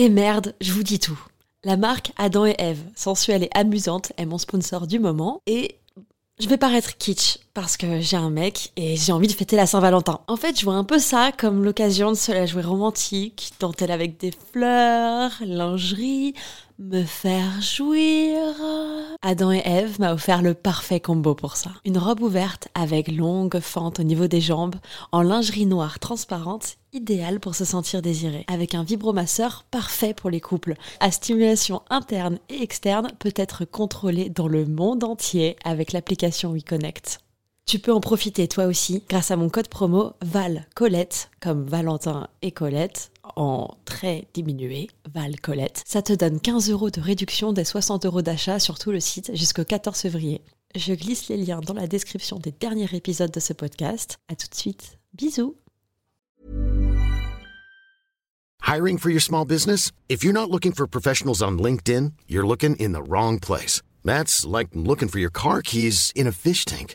Et merde, je vous dis tout. La marque Adam et Eve, sensuelle et amusante, est mon sponsor du moment et je vais paraître kitsch parce que j'ai un mec et j'ai envie de fêter la Saint-Valentin. En fait, je vois un peu ça comme l'occasion de se la jouer romantique, dentelle avec des fleurs, lingerie, me faire jouir. Adam et Eve m'a offert le parfait combo pour ça. Une robe ouverte avec longue fente au niveau des jambes, en lingerie noire transparente, idéale pour se sentir désiré. Avec un vibromasseur parfait pour les couples. À stimulation interne et externe peut être contrôlée dans le monde entier avec l'application WeConnect. Tu peux en profiter toi aussi grâce à mon code promo Val Colette, comme Valentin et Colette, en très diminué, Val Colette. Ça te donne 15 euros de réduction des 60 euros d'achat sur tout le site jusqu'au 14 février. Je glisse les liens dans la description des derniers épisodes de ce podcast. À tout de suite. Bisous. Hiring for your small business? If you're not looking for professionals on LinkedIn, you're looking in the wrong place. That's like looking for your car keys in a fish tank.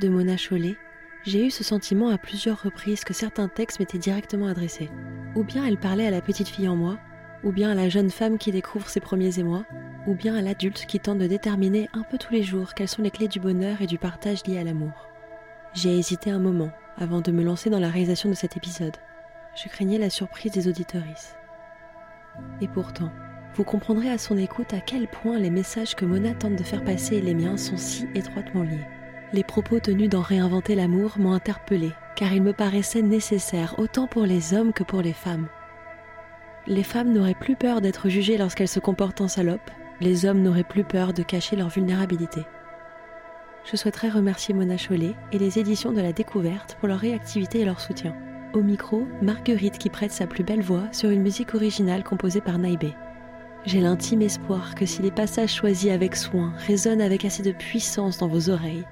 de Mona Chollet, j'ai eu ce sentiment à plusieurs reprises que certains textes m'étaient directement adressés. Ou bien elle parlait à la petite fille en moi, ou bien à la jeune femme qui découvre ses premiers émois, ou bien à l'adulte qui tente de déterminer un peu tous les jours quelles sont les clés du bonheur et du partage liés à l'amour. J'ai hésité un moment avant de me lancer dans la réalisation de cet épisode. Je craignais la surprise des auditorices. Et pourtant, vous comprendrez à son écoute à quel point les messages que Mona tente de faire passer et les miens sont si étroitement liés. Les propos tenus dans Réinventer l'amour m'ont interpellée, car ils me paraissaient nécessaires autant pour les hommes que pour les femmes. Les femmes n'auraient plus peur d'être jugées lorsqu'elles se comportent en salope, les hommes n'auraient plus peur de cacher leur vulnérabilité. Je souhaiterais remercier Mona Chollet et les éditions de la Découverte pour leur réactivité et leur soutien. Au micro, Marguerite qui prête sa plus belle voix sur une musique originale composée par Naibé. J'ai l'intime espoir que si les passages choisis avec soin résonnent avec assez de puissance dans vos oreilles,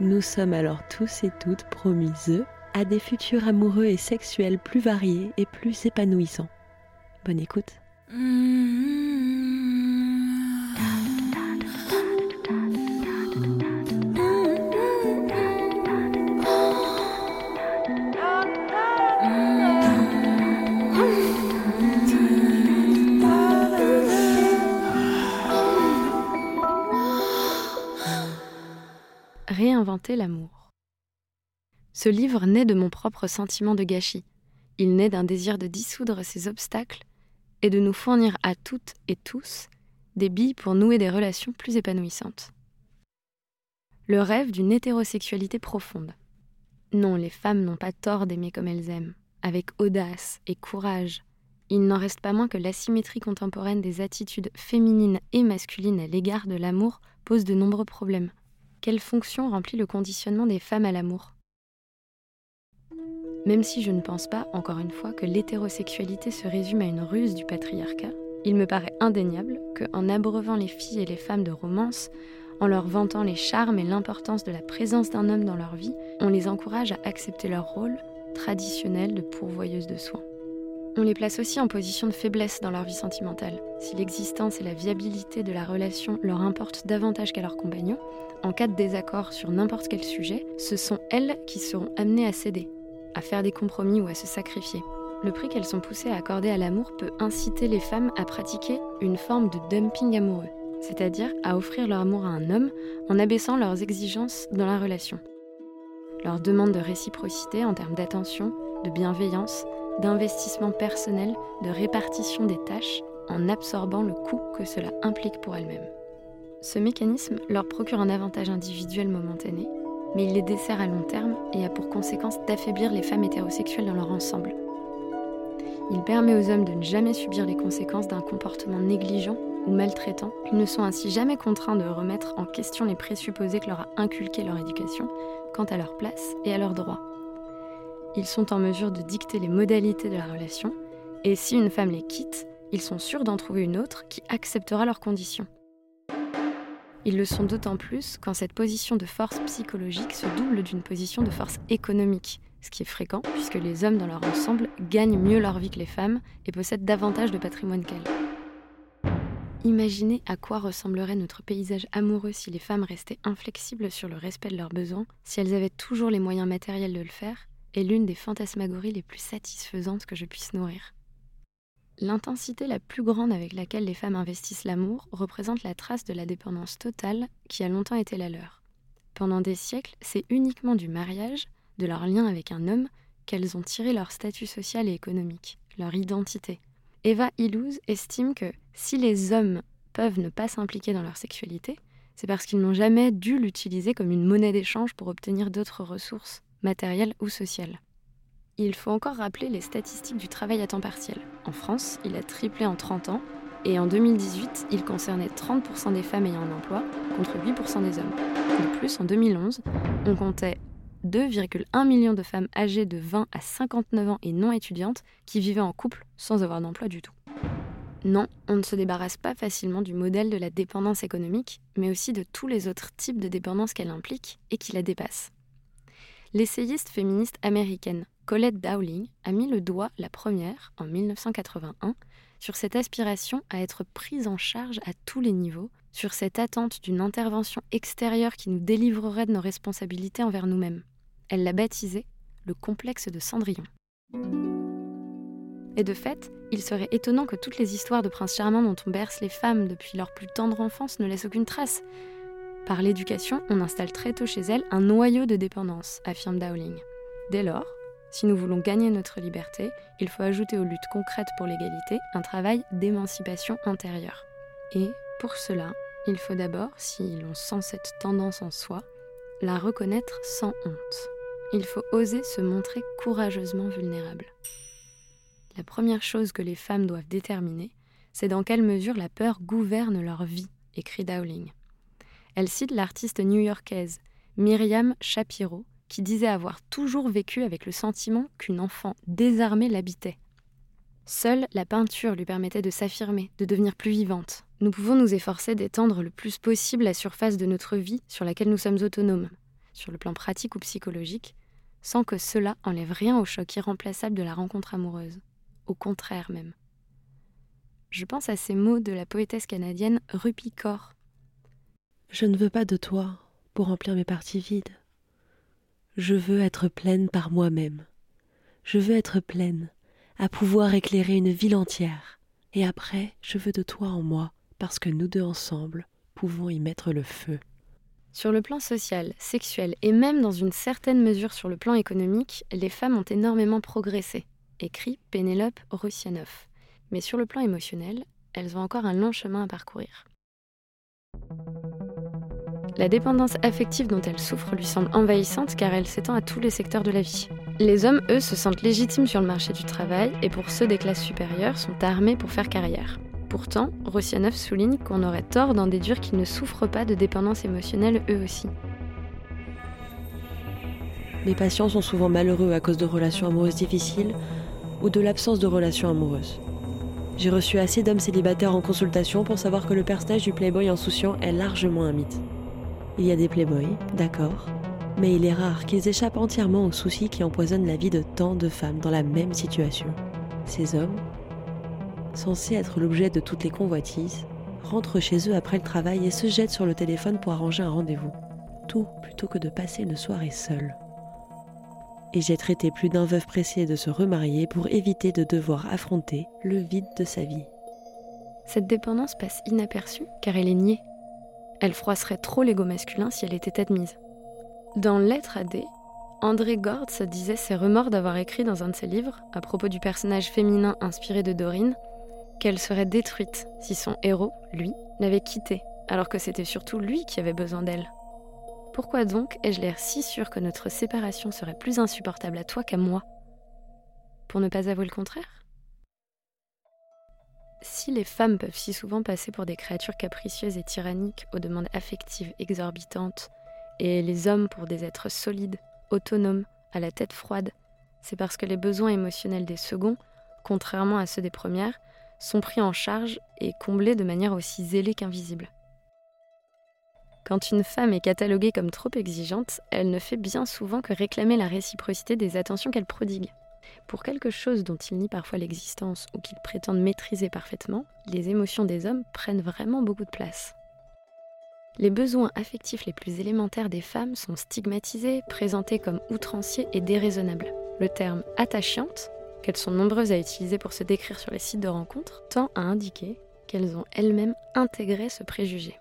nous sommes alors tous et toutes promises à des futurs amoureux et sexuels plus variés et plus épanouissants. Bonne écoute. L'amour. Ce livre naît de mon propre sentiment de gâchis. Il naît d'un désir de dissoudre ces obstacles et de nous fournir à toutes et tous des billes pour nouer des relations plus épanouissantes. Le rêve d'une hétérosexualité profonde. Non, les femmes n'ont pas tort d'aimer comme elles aiment, avec audace et courage. Il n'en reste pas moins que l'asymétrie contemporaine des attitudes féminines et masculines à l'égard de l'amour pose de nombreux problèmes. Quelle fonction remplit le conditionnement des femmes à l'amour? Même si je ne pense pas, encore une fois, que l'hétérosexualité se résume à une ruse du patriarcat, il me paraît indéniable que, en abreuvant les filles et les femmes de romance, en leur vantant les charmes et l'importance de la présence d'un homme dans leur vie, on les encourage à accepter leur rôle traditionnel de pourvoyeuse de soins. On les place aussi en position de faiblesse dans leur vie sentimentale. Si l'existence et la viabilité de la relation leur importent davantage qu'à leurs compagnons, en cas de désaccord sur n'importe quel sujet, ce sont elles qui seront amenées à céder, à faire des compromis ou à se sacrifier. Le prix qu'elles sont poussées à accorder à l'amour peut inciter les femmes à pratiquer une forme de dumping amoureux, c'est-à-dire à offrir leur amour à un homme en abaissant leurs exigences dans la relation. Leur demande de réciprocité en termes d'attention, de bienveillance, d'investissement personnel, de répartition des tâches, en absorbant le coût que cela implique pour elles-mêmes. Ce mécanisme leur procure un avantage individuel momentané, mais il les dessert à long terme et a pour conséquence d'affaiblir les femmes hétérosexuelles dans leur ensemble. Il permet aux hommes de ne jamais subir les conséquences d'un comportement négligent ou maltraitant. Ils ne sont ainsi jamais contraints de remettre en question les présupposés que leur a inculqué leur éducation quant à leur place et à leurs droits. Ils sont en mesure de dicter les modalités de la relation, et si une femme les quitte, ils sont sûrs d'en trouver une autre qui acceptera leurs conditions. Ils le sont d'autant plus quand cette position de force psychologique se double d'une position de force économique, ce qui est fréquent puisque les hommes dans leur ensemble gagnent mieux leur vie que les femmes et possèdent davantage de patrimoine qu'elles. Imaginez à quoi ressemblerait notre paysage amoureux si les femmes restaient inflexibles sur le respect de leurs besoins, si elles avaient toujours les moyens matériels de le faire, est l'une des fantasmagories les plus satisfaisantes que je puisse nourrir. L'intensité la plus grande avec laquelle les femmes investissent l'amour représente la trace de la dépendance totale qui a longtemps été la leur. Pendant des siècles, c'est uniquement du mariage, de leur lien avec un homme, qu'elles ont tiré leur statut social et économique, leur identité, Eva Illouz estime que si les hommes peuvent ne pas s'impliquer dans leur sexualité, c'est parce qu'ils n'ont jamais dû l'utiliser comme une monnaie d'échange pour obtenir d'autres ressources, matérielles ou sociales. Il faut encore rappeler les statistiques du travail à temps partiel. En France, il a triplé en 30 ans et en 2018, il concernait 30% des femmes ayant un emploi contre 8% des hommes. De plus, en 2011, on comptait 2,1 millions de femmes âgées de 20 à 59 ans et non étudiantes qui vivaient en couple sans avoir d'emploi du tout. Non, on ne se débarrasse pas facilement du modèle de la dépendance économique, mais aussi de tous les autres types de dépendance qu'elle implique et qui la dépassent. L'essayiste féministe américaine Colette Dowling a mis le doigt la première, en 1981, sur cette aspiration à être prise en charge à tous les niveaux, sur cette attente d'une intervention extérieure qui nous délivrerait de nos responsabilités envers nous-mêmes. Elle l'a baptisé le complexe de Cendrillon. Et de fait, il serait étonnant que toutes les histoires de prince charmant dont on berce les femmes depuis leur plus tendre enfance ne laissent aucune trace. Par l'éducation, on installe très tôt chez elles un noyau de dépendance, affirme Dowling. Dès lors, si nous voulons gagner notre liberté, il faut ajouter aux luttes concrètes pour l'égalité un travail d'émancipation intérieure. Et, pour cela, il faut d'abord, si l'on sent cette tendance en soi, la reconnaître sans honte il faut oser se montrer courageusement vulnérable. La première chose que les femmes doivent déterminer, c'est dans quelle mesure la peur gouverne leur vie, écrit Dowling. Elle cite l'artiste new-yorkaise Myriam Shapiro, qui disait avoir toujours vécu avec le sentiment qu'une enfant désarmée l'habitait. Seule la peinture lui permettait de s'affirmer, de devenir plus vivante. Nous pouvons nous efforcer d'étendre le plus possible la surface de notre vie sur laquelle nous sommes autonomes, sur le plan pratique ou psychologique, sans que cela enlève rien au choc irremplaçable de la rencontre amoureuse. Au contraire même. Je pense à ces mots de la poétesse canadienne Rupi Kaur. Je ne veux pas de toi pour remplir mes parties vides. Je veux être pleine par moi-même. Je veux être pleine, à pouvoir éclairer une ville entière. Et après, je veux de toi en moi, parce que nous deux ensemble pouvons y mettre le feu. Sur le plan social, sexuel et même dans une certaine mesure sur le plan économique, les femmes ont énormément progressé, écrit Pénélope Russianoff. Mais sur le plan émotionnel, elles ont encore un long chemin à parcourir. La dépendance affective dont elles souffrent lui semble envahissante car elle s'étend à tous les secteurs de la vie. Les hommes, eux, se sentent légitimes sur le marché du travail et pour ceux des classes supérieures sont armés pour faire carrière. Pourtant, Rossianov souligne qu'on aurait tort d'en déduire qu'ils ne souffrent pas de dépendance émotionnelle eux aussi. Les patients sont souvent malheureux à cause de relations amoureuses difficiles ou de l'absence de relations amoureuses. J'ai reçu assez d'hommes célibataires en consultation pour savoir que le personnage du playboy insouciant est largement un mythe. Il y a des playboys, d'accord, mais il est rare qu'ils échappent entièrement aux soucis qui empoisonnent la vie de tant de femmes dans la même situation. Ces hommes censés être l'objet de toutes les convoitises, rentrent chez eux après le travail et se jettent sur le téléphone pour arranger un rendez-vous. Tout plutôt que de passer une soirée seule. Et j'ai traité plus d'un veuf pressé de se remarier pour éviter de devoir affronter le vide de sa vie. Cette dépendance passe inaperçue car elle est niée. Elle froisserait trop l'ego masculin si elle était admise. Dans Lettre à D, André Gortz disait ses remords d'avoir écrit dans un de ses livres, à propos du personnage féminin inspiré de Dorine, qu'elle serait détruite si son héros, lui, l'avait quittée, alors que c'était surtout lui qui avait besoin d'elle. Pourquoi donc ai-je l'air si sûr que notre séparation serait plus insupportable à toi qu'à moi? Pour ne pas avouer le contraire? Si les femmes peuvent si souvent passer pour des créatures capricieuses et tyranniques aux demandes affectives exorbitantes, et les hommes pour des êtres solides, autonomes, à la tête froide, c'est parce que les besoins émotionnels des seconds, contrairement à ceux des premières, sont pris en charge et comblés de manière aussi zélée qu'invisible. Quand une femme est cataloguée comme trop exigeante, elle ne fait bien souvent que réclamer la réciprocité des attentions qu'elle prodigue. Pour quelque chose dont ils nient parfois l'existence ou qu'ils prétendent maîtriser parfaitement, les émotions des hommes prennent vraiment beaucoup de place. Les besoins affectifs les plus élémentaires des femmes sont stigmatisés, présentés comme outranciers et déraisonnables. Le terme attachante, qu'elles sont nombreuses à utiliser pour se décrire sur les sites de rencontres, tend à indiquer qu'elles ont elles-mêmes intégré ce préjugé.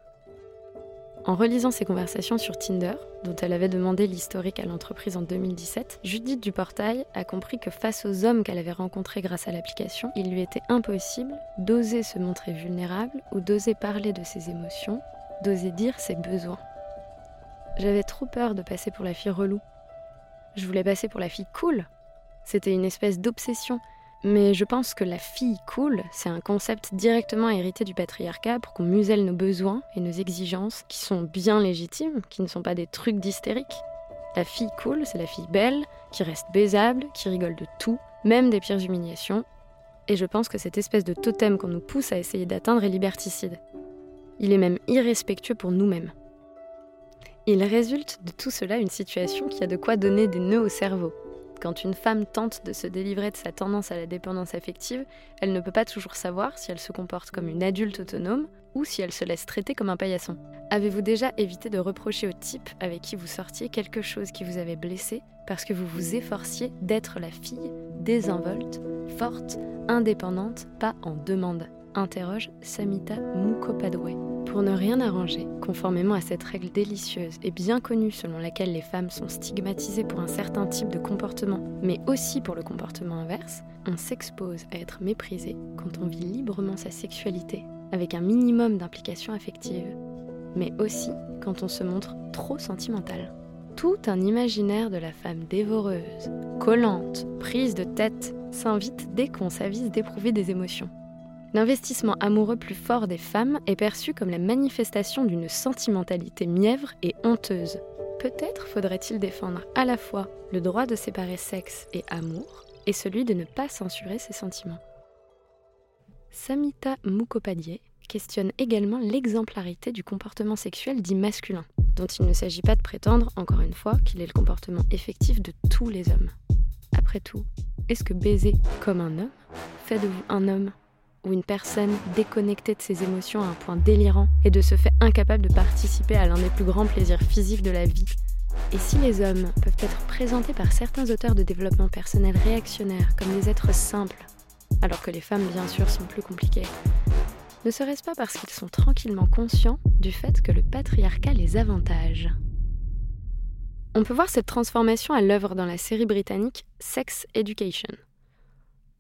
En relisant ses conversations sur Tinder, dont elle avait demandé l'historique à l'entreprise en 2017, Judith Duportail a compris que face aux hommes qu'elle avait rencontrés grâce à l'application, il lui était impossible d'oser se montrer vulnérable ou d'oser parler de ses émotions, d'oser dire ses besoins. J'avais trop peur de passer pour la fille relou. Je voulais passer pour la fille cool. C'était une espèce d'obsession mais je pense que la fille cool, c'est un concept directement hérité du patriarcat pour qu'on muselle nos besoins et nos exigences qui sont bien légitimes, qui ne sont pas des trucs d'hystérique. La fille cool, c'est la fille belle, qui reste baisable, qui rigole de tout, même des pires humiliations. Et je pense que cette espèce de totem qu'on nous pousse à essayer d'atteindre est liberticide. Il est même irrespectueux pour nous-mêmes. Il résulte de tout cela une situation qui a de quoi donner des nœuds au cerveau. Quand une femme tente de se délivrer de sa tendance à la dépendance affective, elle ne peut pas toujours savoir si elle se comporte comme une adulte autonome ou si elle se laisse traiter comme un paillasson. Avez-vous déjà évité de reprocher au type avec qui vous sortiez quelque chose qui vous avait blessé parce que vous vous efforciez d'être la fille désinvolte, forte, indépendante, pas en demande? Interroge Samita Mukhopadway. Pour ne rien arranger, conformément à cette règle délicieuse et bien connue selon laquelle les femmes sont stigmatisées pour un certain type de comportement, mais aussi pour le comportement inverse, on s'expose à être méprisé quand on vit librement sa sexualité, avec un minimum d'implication affective, mais aussi quand on se montre trop sentimental. Tout un imaginaire de la femme dévoreuse, collante, prise de tête, s'invite dès qu'on s'avise d'éprouver des émotions. L'investissement amoureux plus fort des femmes est perçu comme la manifestation d'une sentimentalité mièvre et honteuse. Peut-être faudrait-il défendre à la fois le droit de séparer sexe et amour et celui de ne pas censurer ses sentiments. Samita Mukhopadhyay questionne également l'exemplarité du comportement sexuel dit masculin, dont il ne s'agit pas de prétendre, encore une fois, qu'il est le comportement effectif de tous les hommes. Après tout, est-ce que baiser comme un homme fait de vous un homme? Ou une personne déconnectée de ses émotions à un point délirant et de se fait incapable de participer à l'un des plus grands plaisirs physiques de la vie. Et si les hommes peuvent être présentés par certains auteurs de développement personnel réactionnaires comme des êtres simples, alors que les femmes bien sûr sont plus compliquées, ne serait-ce pas parce qu'ils sont tranquillement conscients du fait que le patriarcat les avantage? On peut voir cette transformation à l'œuvre dans la série britannique Sex Education.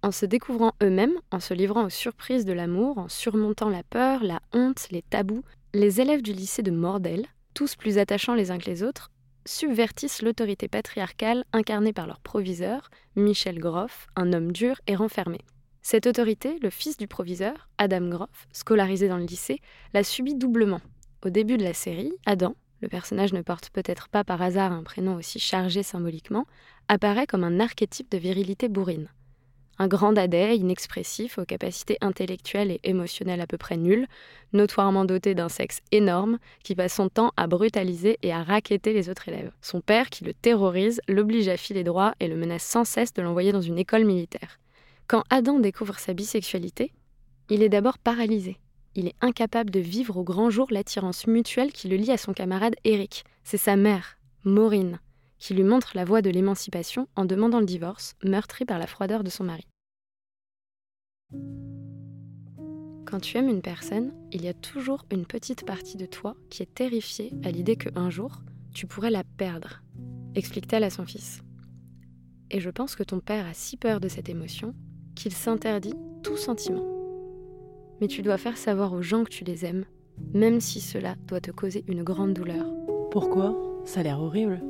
En se découvrant eux-mêmes, en se livrant aux surprises de l'amour, en surmontant la peur, la honte, les tabous, les élèves du lycée de Mordel, tous plus attachants les uns que les autres, subvertissent l'autorité patriarcale incarnée par leur proviseur, Michel Groff, un homme dur et renfermé. Cette autorité, le fils du proviseur, Adam Groff, scolarisé dans le lycée, l'a subie doublement. Au début de la série, Adam, le personnage ne porte peut-être pas par hasard un prénom aussi chargé symboliquement, apparaît comme un archétype de virilité bourrine. Un grand dadais, inexpressif, aux capacités intellectuelles et émotionnelles à peu près nulles, notoirement doté d'un sexe énorme, qui passe son temps à brutaliser et à raqueter les autres élèves. Son père, qui le terrorise, l'oblige à filer droit et le menace sans cesse de l'envoyer dans une école militaire. Quand Adam découvre sa bisexualité, il est d'abord paralysé. Il est incapable de vivre au grand jour l'attirance mutuelle qui le lie à son camarade Eric. C'est sa mère, Maureen, qui lui montre la voie de l'émancipation en demandant le divorce, meurtri par la froideur de son mari. Quand tu aimes une personne, il y a toujours une petite partie de toi qui est terrifiée à l'idée qu'un jour, tu pourrais la perdre, explique-t-elle à son fils. Et je pense que ton père a si peur de cette émotion qu'il s'interdit tout sentiment. Mais tu dois faire savoir aux gens que tu les aimes, même si cela doit te causer une grande douleur. Pourquoi? Ça a l'air horrible.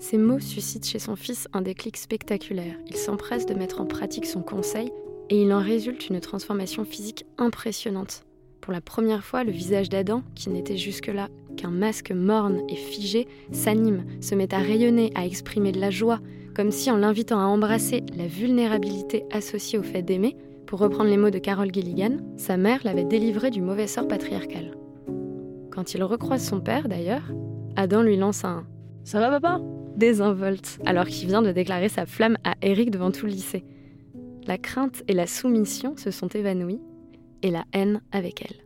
Ces mots suscitent chez son fils un déclic spectaculaire. Il s'empresse de mettre en pratique son conseil et il en résulte une transformation physique impressionnante. Pour la première fois, le visage d'Adam, qui n'était jusque-là qu'un masque morne et figé, s'anime, se met à rayonner, à exprimer de la joie, comme si en l'invitant à embrasser la vulnérabilité associée au fait d'aimer, Pour reprendre les mots de Carol Gilligan, sa mère l'avait délivré du mauvais sort patriarcal. Quand il recroise son père, d'ailleurs, Adam lui lance un Ça va, papa? Désinvolte, alors qu'il vient de déclarer sa flamme à Eric devant tout le lycée. La crainte et la soumission se sont évanouies, et la haine avec elle.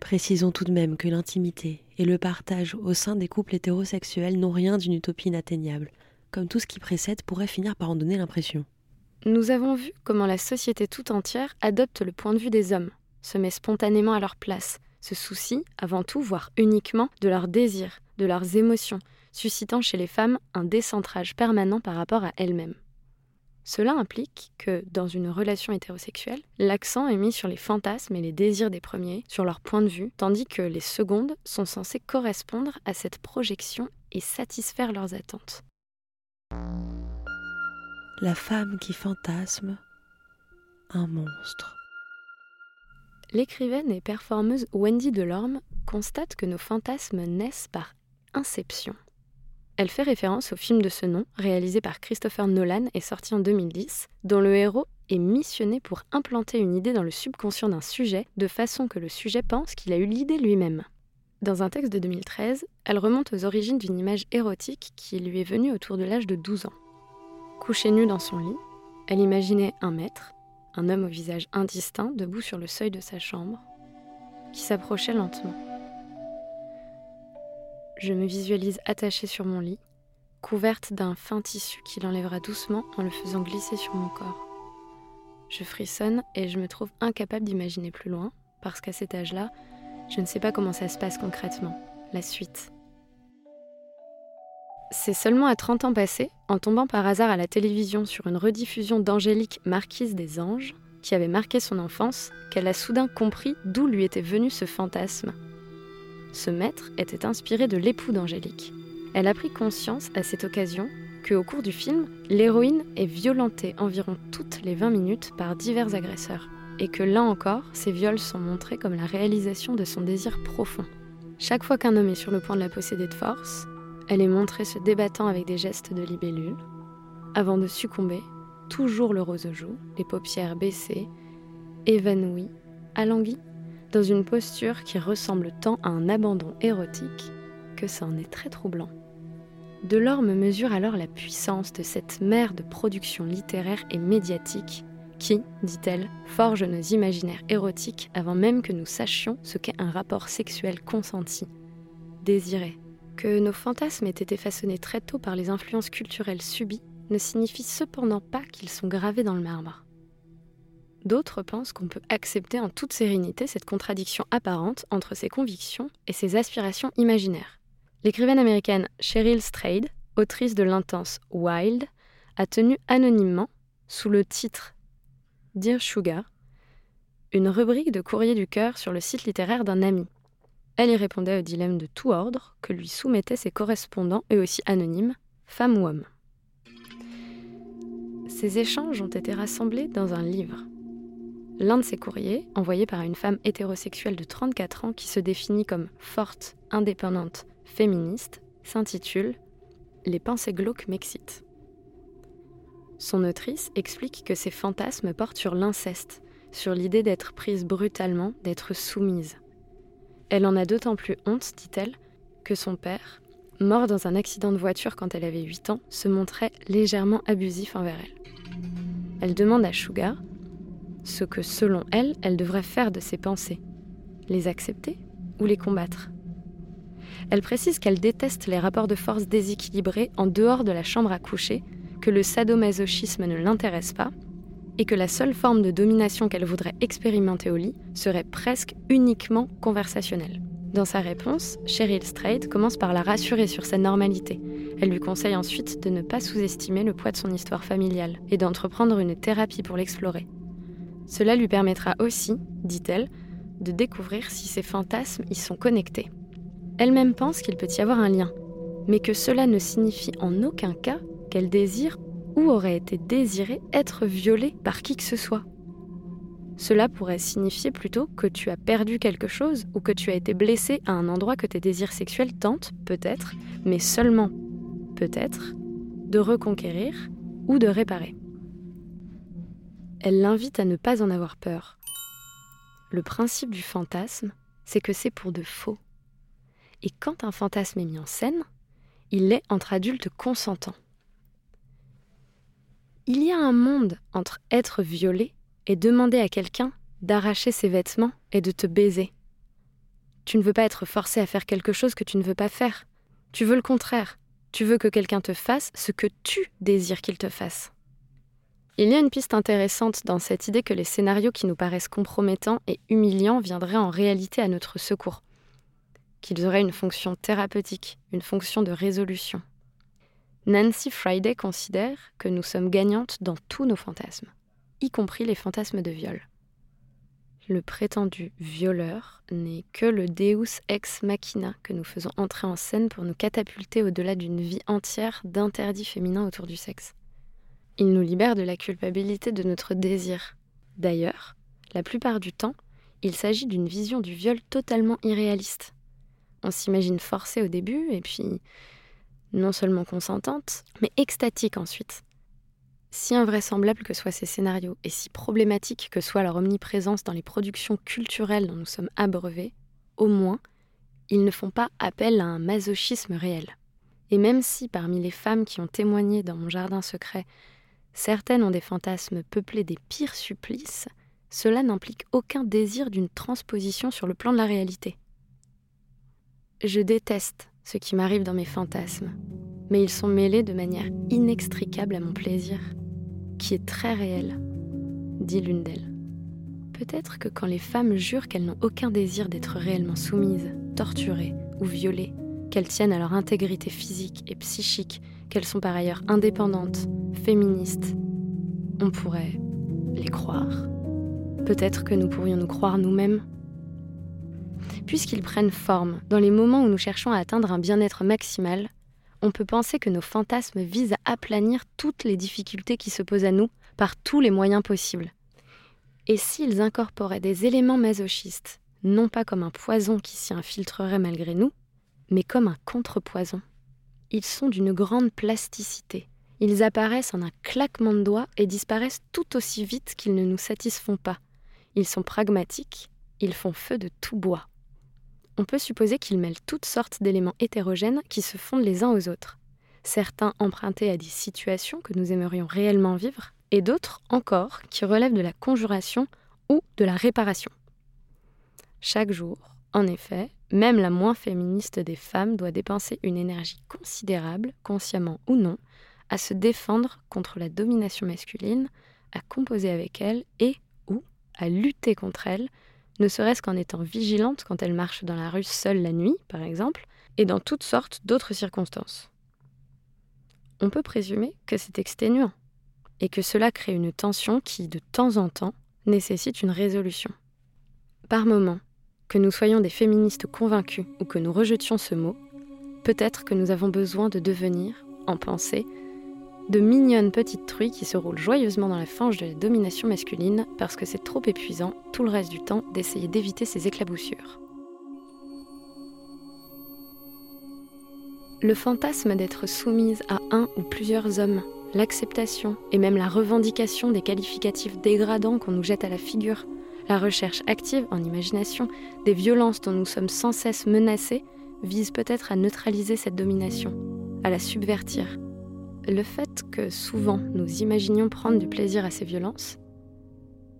Précisons tout de même que l'intimité et le partage au sein des couples hétérosexuels n'ont rien d'une utopie inatteignable, comme tout ce qui précède pourrait finir par en donner l'impression. Nous avons vu comment la société tout entière adopte le point de vue des hommes, se met spontanément à leur place, se soucie avant tout, voire uniquement, de leurs désirs, de leurs émotions, suscitant chez les femmes un décentrage permanent par rapport à elles-mêmes. Cela implique que, dans une relation hétérosexuelle, l'accent est mis sur les fantasmes et les désirs des premiers, sur leur point de vue, tandis que les secondes sont censées correspondre à cette projection et satisfaire leurs attentes. La femme qui fantasme, un monstre. L'écrivaine et performeuse Wendy Delorme constate que nos fantasmes naissent par inception. Elle fait référence au film de ce nom, réalisé par Christopher Nolan et sorti en 2010, dont le héros est missionné pour implanter une idée dans le subconscient d'un sujet de façon que le sujet pense qu'il a eu l'idée lui-même. Dans un texte de 2013, elle remonte aux origines d'une image érotique qui lui est venue autour de l'âge de 12 ans. Couchée nue dans son lit, elle imaginait un maître, un homme au visage indistinct, debout sur le seuil de sa chambre, qui s'approchait lentement. Je me visualise attachée sur mon lit, couverte d'un fin tissu qui l'enlèvera doucement en le faisant glisser sur mon corps. Je frissonne et je me trouve incapable d'imaginer plus loin, parce qu'à cet âge-là, je ne sais pas comment ça se passe concrètement, la suite. C'est seulement à 30 ans passés, en tombant par hasard à la télévision sur une rediffusion d'Angélique Marquise des Anges, qui avait marqué son enfance, qu'elle a soudain compris d'où lui était venu ce fantasme ce maître était inspiré de l'époux d'Angélique. Elle a pris conscience à cette occasion que, au cours du film, l'héroïne est violentée environ toutes les 20 minutes par divers agresseurs, et que là encore, ces viols sont montrés comme la réalisation de son désir profond. Chaque fois qu'un homme est sur le point de la posséder de force, elle est montrée se débattant avec des gestes de libellule, avant de succomber, toujours le rose aux joues, les paupières baissées, évanouie, alanguie dans une posture qui ressemble tant à un abandon érotique que ça en est très troublant. Delorme mesure alors la puissance de cette mère de production littéraire et médiatique qui, dit-elle, forge nos imaginaires érotiques avant même que nous sachions ce qu'est un rapport sexuel consenti, désiré. Que nos fantasmes aient été façonnés très tôt par les influences culturelles subies ne signifie cependant pas qu'ils sont gravés dans le marbre. D'autres pensent qu'on peut accepter en toute sérénité cette contradiction apparente entre ses convictions et ses aspirations imaginaires. L'écrivaine américaine Cheryl Strayed, autrice de l'intense Wild, a tenu anonymement, sous le titre Dear Sugar, une rubrique de courrier du cœur sur le site littéraire d'un ami. Elle y répondait aux dilemmes de tout ordre que lui soumettaient ses correspondants, eux aussi anonymes, femmes ou hommes. Ces échanges ont été rassemblés dans un livre. L'un de ces courriers, envoyé par une femme hétérosexuelle de 34 ans qui se définit comme forte, indépendante, féministe, s'intitule Les pensées glauques m'excitent. Son autrice explique que ses fantasmes portent sur l'inceste, sur l'idée d'être prise brutalement, d'être soumise. Elle en a d'autant plus honte, dit-elle, que son père, mort dans un accident de voiture quand elle avait 8 ans, se montrait légèrement abusif envers elle. Elle demande à Sugar ce que, selon elle, elle devrait faire de ses pensées. Les accepter ou les combattre Elle précise qu'elle déteste les rapports de force déséquilibrés en dehors de la chambre à coucher, que le sadomasochisme ne l'intéresse pas, et que la seule forme de domination qu'elle voudrait expérimenter au lit serait presque uniquement conversationnelle. Dans sa réponse, Cheryl Strait commence par la rassurer sur sa normalité. Elle lui conseille ensuite de ne pas sous-estimer le poids de son histoire familiale et d'entreprendre une thérapie pour l'explorer. Cela lui permettra aussi, dit-elle, de découvrir si ses fantasmes y sont connectés. Elle-même pense qu'il peut y avoir un lien, mais que cela ne signifie en aucun cas qu'elle désire ou aurait été désirée être violée par qui que ce soit. Cela pourrait signifier plutôt que tu as perdu quelque chose ou que tu as été blessé à un endroit que tes désirs sexuels tentent, peut-être, mais seulement peut-être, de reconquérir ou de réparer. Elle l'invite à ne pas en avoir peur. Le principe du fantasme, c'est que c'est pour de faux. Et quand un fantasme est mis en scène, il l'est entre adultes consentants. Il y a un monde entre être violé et demander à quelqu'un d'arracher ses vêtements et de te baiser. Tu ne veux pas être forcé à faire quelque chose que tu ne veux pas faire. Tu veux le contraire. Tu veux que quelqu'un te fasse ce que tu désires qu'il te fasse. Il y a une piste intéressante dans cette idée que les scénarios qui nous paraissent compromettants et humiliants viendraient en réalité à notre secours, qu'ils auraient une fonction thérapeutique, une fonction de résolution. Nancy Friday considère que nous sommes gagnantes dans tous nos fantasmes, y compris les fantasmes de viol. Le prétendu violeur n'est que le deus ex machina que nous faisons entrer en scène pour nous catapulter au-delà d'une vie entière d'interdits féminins autour du sexe. Il nous libère de la culpabilité de notre désir. D'ailleurs, la plupart du temps, il s'agit d'une vision du viol totalement irréaliste. On s'imagine forcée au début et puis non seulement consentante, mais extatique ensuite. Si invraisemblables que soient ces scénarios et si problématiques que soit leur omniprésence dans les productions culturelles dont nous sommes abreuvés, au moins, ils ne font pas appel à un masochisme réel. Et même si parmi les femmes qui ont témoigné dans mon jardin secret, certaines ont des fantasmes peuplés des pires supplices, cela n'implique aucun désir d'une transposition sur le plan de la réalité. Je déteste ce qui m'arrive dans mes fantasmes, mais ils sont mêlés de manière inextricable à mon plaisir, qui est très réel, dit l'une d'elles. Peut-être que quand les femmes jurent qu'elles n'ont aucun désir d'être réellement soumises, torturées ou violées, qu'elles tiennent à leur intégrité physique et psychique, qu'elles sont par ailleurs indépendantes, féministes, on pourrait les croire. Peut-être que nous pourrions nous croire nous-mêmes Puisqu'ils prennent forme dans les moments où nous cherchons à atteindre un bien-être maximal, on peut penser que nos fantasmes visent à aplanir toutes les difficultés qui se posent à nous par tous les moyens possibles. Et s'ils incorporaient des éléments masochistes, non pas comme un poison qui s'y infiltrerait malgré nous, mais comme un contrepoison Ils sont d'une grande plasticité. Ils apparaissent en un claquement de doigts et disparaissent tout aussi vite qu'ils ne nous satisfont pas. Ils sont pragmatiques, ils font feu de tout bois on peut supposer qu'ils mêlent toutes sortes d'éléments hétérogènes qui se fondent les uns aux autres. Certains empruntés à des situations que nous aimerions réellement vivre, et d'autres encore qui relèvent de la conjuration ou de la réparation. Chaque jour, en effet, même la moins féministe des femmes doit dépenser une énergie considérable, consciemment ou non, à se défendre contre la domination masculine, à composer avec elle et ou à lutter contre elle ne serait-ce qu'en étant vigilante quand elle marche dans la rue seule la nuit, par exemple, et dans toutes sortes d'autres circonstances. On peut présumer que c'est exténuant, et que cela crée une tension qui, de temps en temps, nécessite une résolution. Par moment, que nous soyons des féministes convaincus ou que nous rejetions ce mot, peut-être que nous avons besoin de devenir, en pensée, de mignonnes petites truies qui se roulent joyeusement dans la fange de la domination masculine parce que c'est trop épuisant tout le reste du temps d'essayer d'éviter ces éclaboussures. Le fantasme d'être soumise à un ou plusieurs hommes, l'acceptation et même la revendication des qualificatifs dégradants qu'on nous jette à la figure, la recherche active en imagination des violences dont nous sommes sans cesse menacés, vise peut-être à neutraliser cette domination, à la subvertir, le fait que souvent nous imaginions prendre du plaisir à ces violences,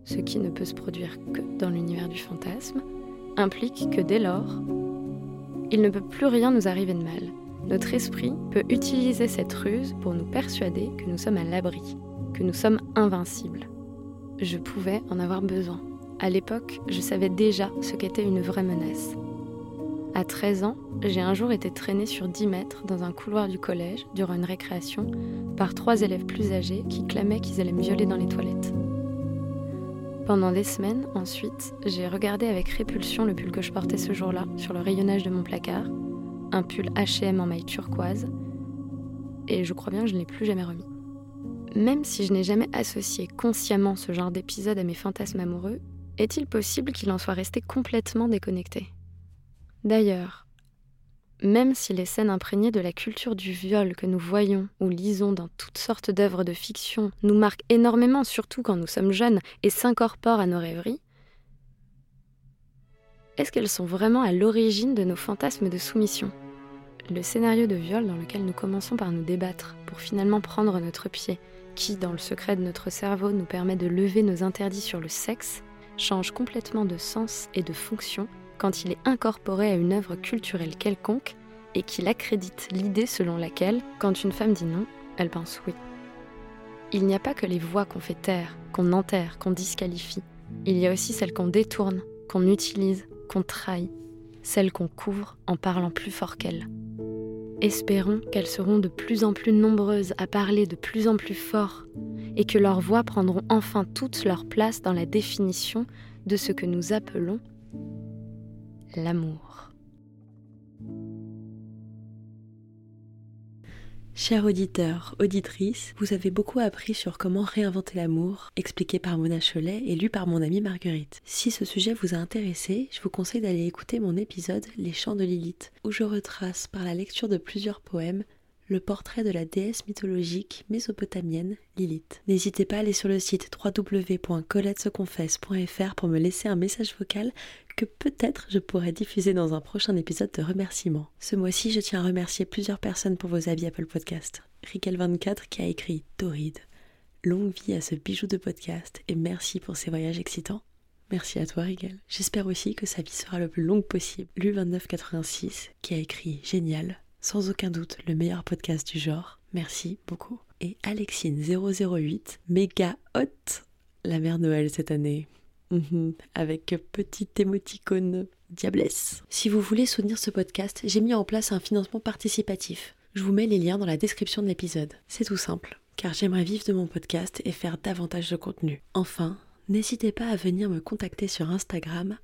ce qui ne peut se produire que dans l'univers du fantasme, implique que dès lors, il ne peut plus rien nous arriver de mal. Notre esprit peut utiliser cette ruse pour nous persuader que nous sommes à l'abri, que nous sommes invincibles. Je pouvais en avoir besoin. À l'époque, je savais déjà ce qu'était une vraie menace. À 13 ans, j'ai un jour été traînée sur 10 mètres dans un couloir du collège durant une récréation par trois élèves plus âgés qui clamaient qu'ils allaient me violer dans les toilettes. Pendant des semaines, ensuite, j'ai regardé avec répulsion le pull que je portais ce jour-là sur le rayonnage de mon placard, un pull HM en maille turquoise, et je crois bien que je ne l'ai plus jamais remis. Même si je n'ai jamais associé consciemment ce genre d'épisode à mes fantasmes amoureux, est-il possible qu'il en soit resté complètement déconnecté? D'ailleurs, Même si les scènes imprégnées de la culture du viol que nous voyons ou lisons dans toutes sortes d'œuvres de fiction nous marquent énormément, surtout quand nous sommes jeunes, et s'incorporent à nos rêveries, est-ce qu'elles sont vraiment à l'origine de nos fantasmes de soumission? Le scénario de viol dans lequel nous commençons par nous débattre pour finalement prendre notre pied, qui, dans le secret de notre cerveau, nous permet de lever nos interdits sur le sexe, change complètement de sens et de fonction quand il est incorporé à une œuvre culturelle quelconque et qu'il accrédite l'idée selon laquelle, quand une femme dit non, elle pense oui. Il n'y a pas que les voix qu'on fait taire, qu'on enterre, qu'on disqualifie. Il y a aussi celles qu'on détourne, qu'on utilise, qu'on trahit, celles qu'on couvre en parlant plus fort qu'elles. Espérons qu'elles seront de plus en plus nombreuses à parler de plus en plus fort et que leurs voix prendront enfin toute leur place dans la définition de ce que nous appelons l'amour. Chers auditeurs, auditrices, vous avez beaucoup appris sur comment réinventer l'amour, expliqué par Mona Cholet et lu par mon amie Marguerite. Si ce sujet vous a intéressé, je vous conseille d'aller écouter mon épisode Les chants de Lilith, où je retrace par la lecture de plusieurs poèmes le portrait de la déesse mythologique mésopotamienne Lilith. N'hésitez pas à aller sur le site www.coletteseconfesse.fr pour me laisser un message vocal que peut-être je pourrais diffuser dans un prochain épisode de remerciements. Ce mois-ci, je tiens à remercier plusieurs personnes pour vos avis Apple Podcast. Riquel24 qui a écrit Torride. Longue vie à ce bijou de podcast et merci pour ces voyages excitants. Merci à toi, Rigel. J'espère aussi que sa vie sera le plus longue possible. Lu2986 qui a écrit Génial sans aucun doute le meilleur podcast du genre. Merci beaucoup. Et Alexine008, méga hot, la mère Noël cette année. Mhm, avec petit émoticône diablesse. Si vous voulez soutenir ce podcast, j'ai mis en place un financement participatif. Je vous mets les liens dans la description de l'épisode. C'est tout simple, car j'aimerais vivre de mon podcast et faire davantage de contenu. Enfin, N'hésitez pas à venir me contacter sur Instagram,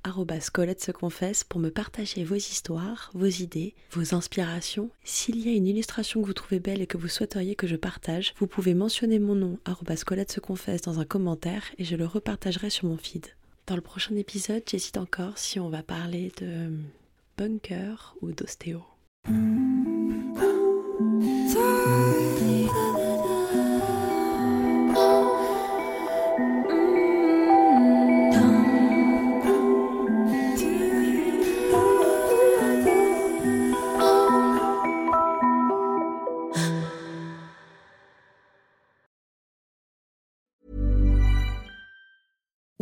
Colette se confesse, pour me partager vos histoires, vos idées, vos inspirations. S'il y a une illustration que vous trouvez belle et que vous souhaiteriez que je partage, vous pouvez mentionner mon nom, Colette se confesse, dans un commentaire et je le repartagerai sur mon feed. Dans le prochain épisode, j'hésite encore si on va parler de bunker ou d'ostéo.